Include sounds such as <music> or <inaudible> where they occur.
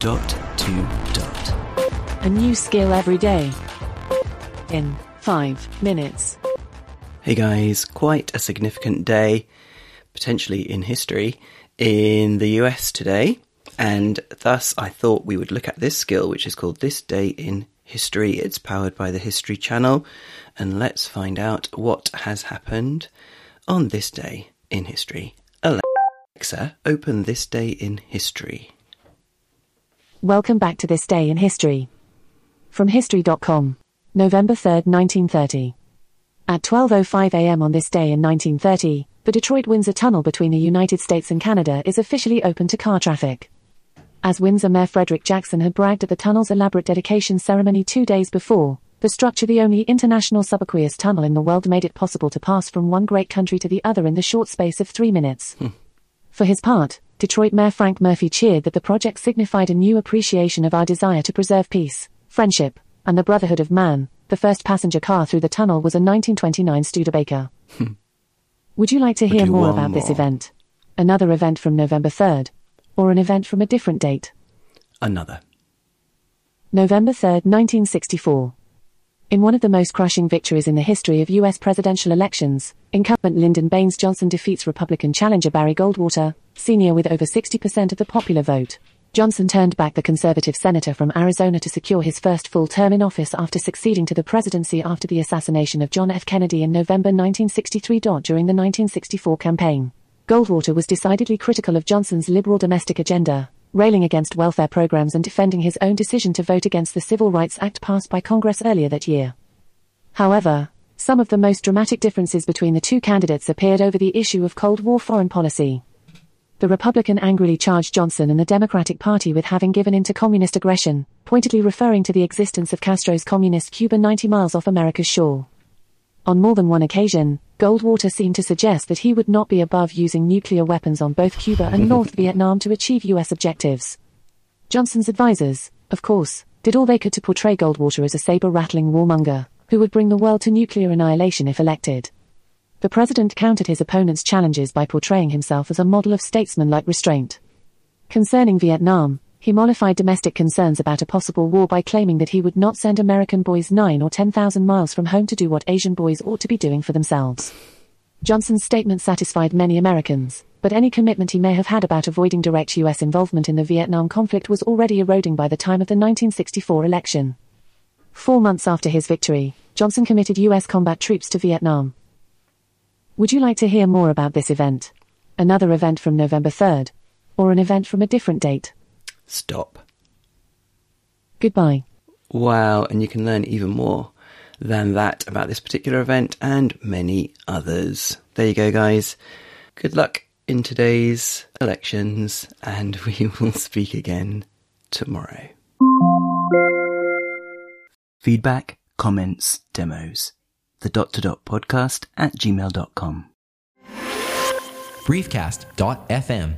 Dot to dot. A new skill every day. In five minutes. Hey guys, quite a significant day, potentially in history, in the US today. And thus, I thought we would look at this skill, which is called This Day in History. It's powered by the History Channel. And let's find out what has happened on this day in history. Alexa, open This Day in History. Welcome back to this day in history. From history.com. November 3rd, 1930. At 12:05 a.m. on this day in 1930, the Detroit Windsor Tunnel between the United States and Canada is officially open to car traffic. As Windsor Mayor Frederick Jackson had bragged at the tunnel's elaborate dedication ceremony 2 days before, the structure the only international subaqueous tunnel in the world made it possible to pass from one great country to the other in the short space of 3 minutes. Hmm. For his part, Detroit Mayor Frank Murphy cheered that the project signified a new appreciation of our desire to preserve peace, friendship, and the brotherhood of man. The first passenger car through the tunnel was a 1929 Studebaker. Hmm. Would you like to hear more about this event? Another event from November 3rd? Or an event from a different date? Another. November 3rd, 1964. In one of the most crushing victories in the history of U.S. presidential elections, incumbent Lyndon Baines Johnson defeats Republican challenger Barry Goldwater, Sr. with over 60% of the popular vote. Johnson turned back the conservative senator from Arizona to secure his first full term in office after succeeding to the presidency after the assassination of John F. Kennedy in November 1963. During the 1964 campaign, Goldwater was decidedly critical of Johnson's liberal domestic agenda, railing against welfare programs and defending his own decision to vote against the Civil Rights Act passed by Congress earlier that year. However, some of the most dramatic differences between the two candidates appeared over the issue of Cold War foreign policy. The Republican angrily charged Johnson and the Democratic Party with having given in to communist aggression, pointedly referring to the existence of Castro's communist Cuba 90 miles off America's shore. On more than one occasion, Goldwater seemed to suggest that he would not be above using nuclear weapons on both Cuba and <laughs> North Vietnam to achieve U.S. objectives. Johnson's advisers, of course, did all they could to portray Goldwater as a saber-rattling warmonger, who would bring the world to nuclear annihilation if elected. The president countered his opponent's challenges by portraying himself as a model of statesmanlike restraint. Concerning Vietnam, he mollified domestic concerns about a possible war by claiming that he would not send American boys nine or ten thousand miles from home to do what Asian boys ought to be doing for themselves. Johnson's statement satisfied many Americans, but any commitment he may have had about avoiding direct U.S. involvement in the Vietnam conflict was already eroding by the time of the 1964 election. Four months after his victory, Johnson committed U.S. combat troops to Vietnam. Would you like to hear more about this event? Another event from November 3rd? Or an event from a different date? Stop. Goodbye. Wow, and you can learn even more than that about this particular event and many others. There you go, guys. Good luck in today's elections, and <laughs> we will speak again tomorrow. Feedback, comments, demos. The dot to dot podcast at gmail.com. briefcast.fm